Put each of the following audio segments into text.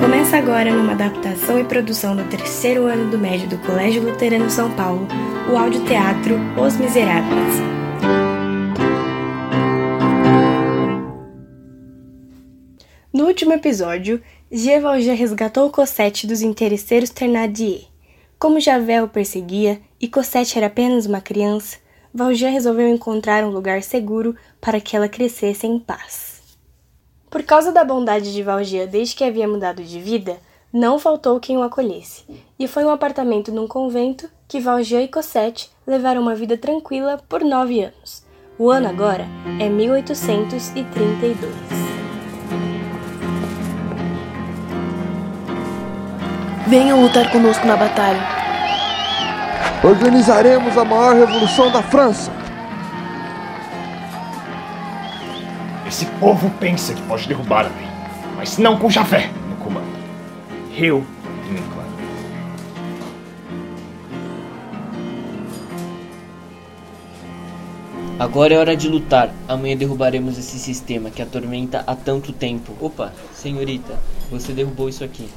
Começa agora numa adaptação e produção do terceiro ano do médio do Colégio Luterano São Paulo, o audioteatro Os Miseráveis. No último episódio, Gevalja resgatou Cosette dos interesseiros Ternadier. Como Javé o perseguia e Cosette era apenas uma criança, Valjean resolveu encontrar um lugar seguro para que ela crescesse em paz. Por causa da bondade de Valjean desde que havia mudado de vida, não faltou quem o acolhesse, e foi um apartamento num convento que Valjean e Cosette levaram uma vida tranquila por nove anos. O ano agora é 1832. Venham lutar conosco na batalha. Organizaremos a maior revolução da França. Esse povo pensa que pode derrubar a lei, mas não com Javé no comando. Eu tenho um plano. Agora é hora de lutar. Amanhã derrubaremos esse sistema que atormenta há tanto tempo. Opa, senhorita, você derrubou isso aqui.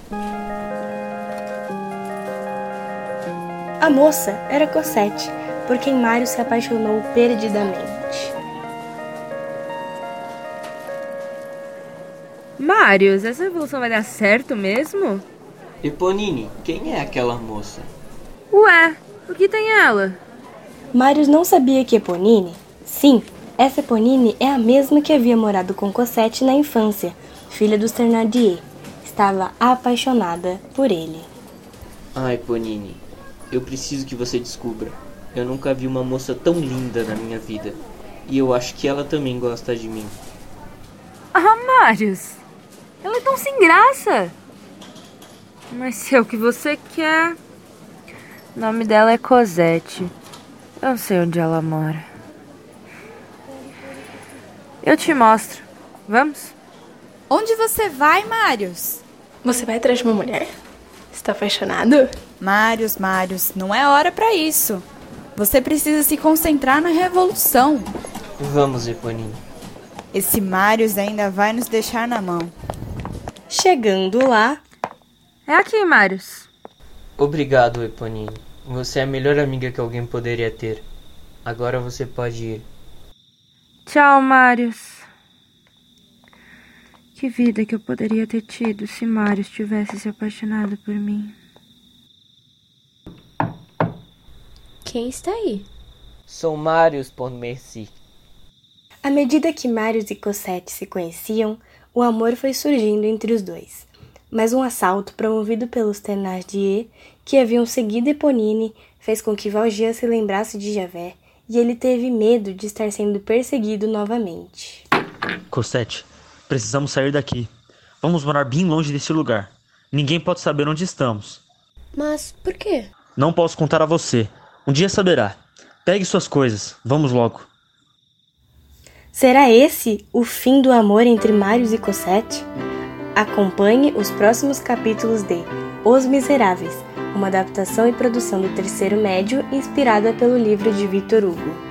A moça era Cosette, por quem Mário se apaixonou perdidamente. Marius, essa revolução vai dar certo mesmo? Eponine, quem é aquela moça? Ué, o que tem ela? Marius não sabia que Eponine, sim, essa Eponine é a mesma que havia morado com Cosette na infância, filha dos Thénardier. Estava apaixonada por ele. Ah, Eponine, eu preciso que você descubra. Eu nunca vi uma moça tão linda na minha vida. E eu acho que ela também gosta de mim. Ah, Marius, ela é tão sem graça. Mas se é o que você quer. O nome dela é Cosette. Eu sei onde ela mora. Eu te mostro. Vamos? Onde você vai, Marius? Você vai atrás de uma mulher? Está apaixonado? Marius, Marius, não é hora para isso. Você precisa se concentrar na revolução. Vamos, Eponine. Esse Marius ainda vai nos deixar na mão. Chegando lá, É aqui, Marius. Obrigado, Eponine. Você é a melhor amiga que alguém poderia ter. Agora você pode ir. Tchau, Marius. Que vida que eu poderia ter tido se Marius tivesse se apaixonado por mim. Quem está aí? Sou Marius Pontmercy. à medida que Marius e Cosette se conheciam, o amor foi surgindo entre os dois. Mas um assalto promovido pelos Thénardier, que haviam seguido Eponine, fez com que Valjean se lembrasse de Javé, e ele teve medo de estar sendo perseguido novamente. Cosette, precisamos sair daqui. Vamos morar bem longe desse lugar. Ninguém pode saber onde estamos. Mas por quê? Não posso contar a você. Um dia saberá. Pegue suas coisas. Vamos logo. Será esse o fim do amor entre Marius e Cosette? Acompanhe os próximos capítulos de Os Miseráveis, uma adaptação e produção do terceiro médio inspirada pelo livro de Victor Hugo.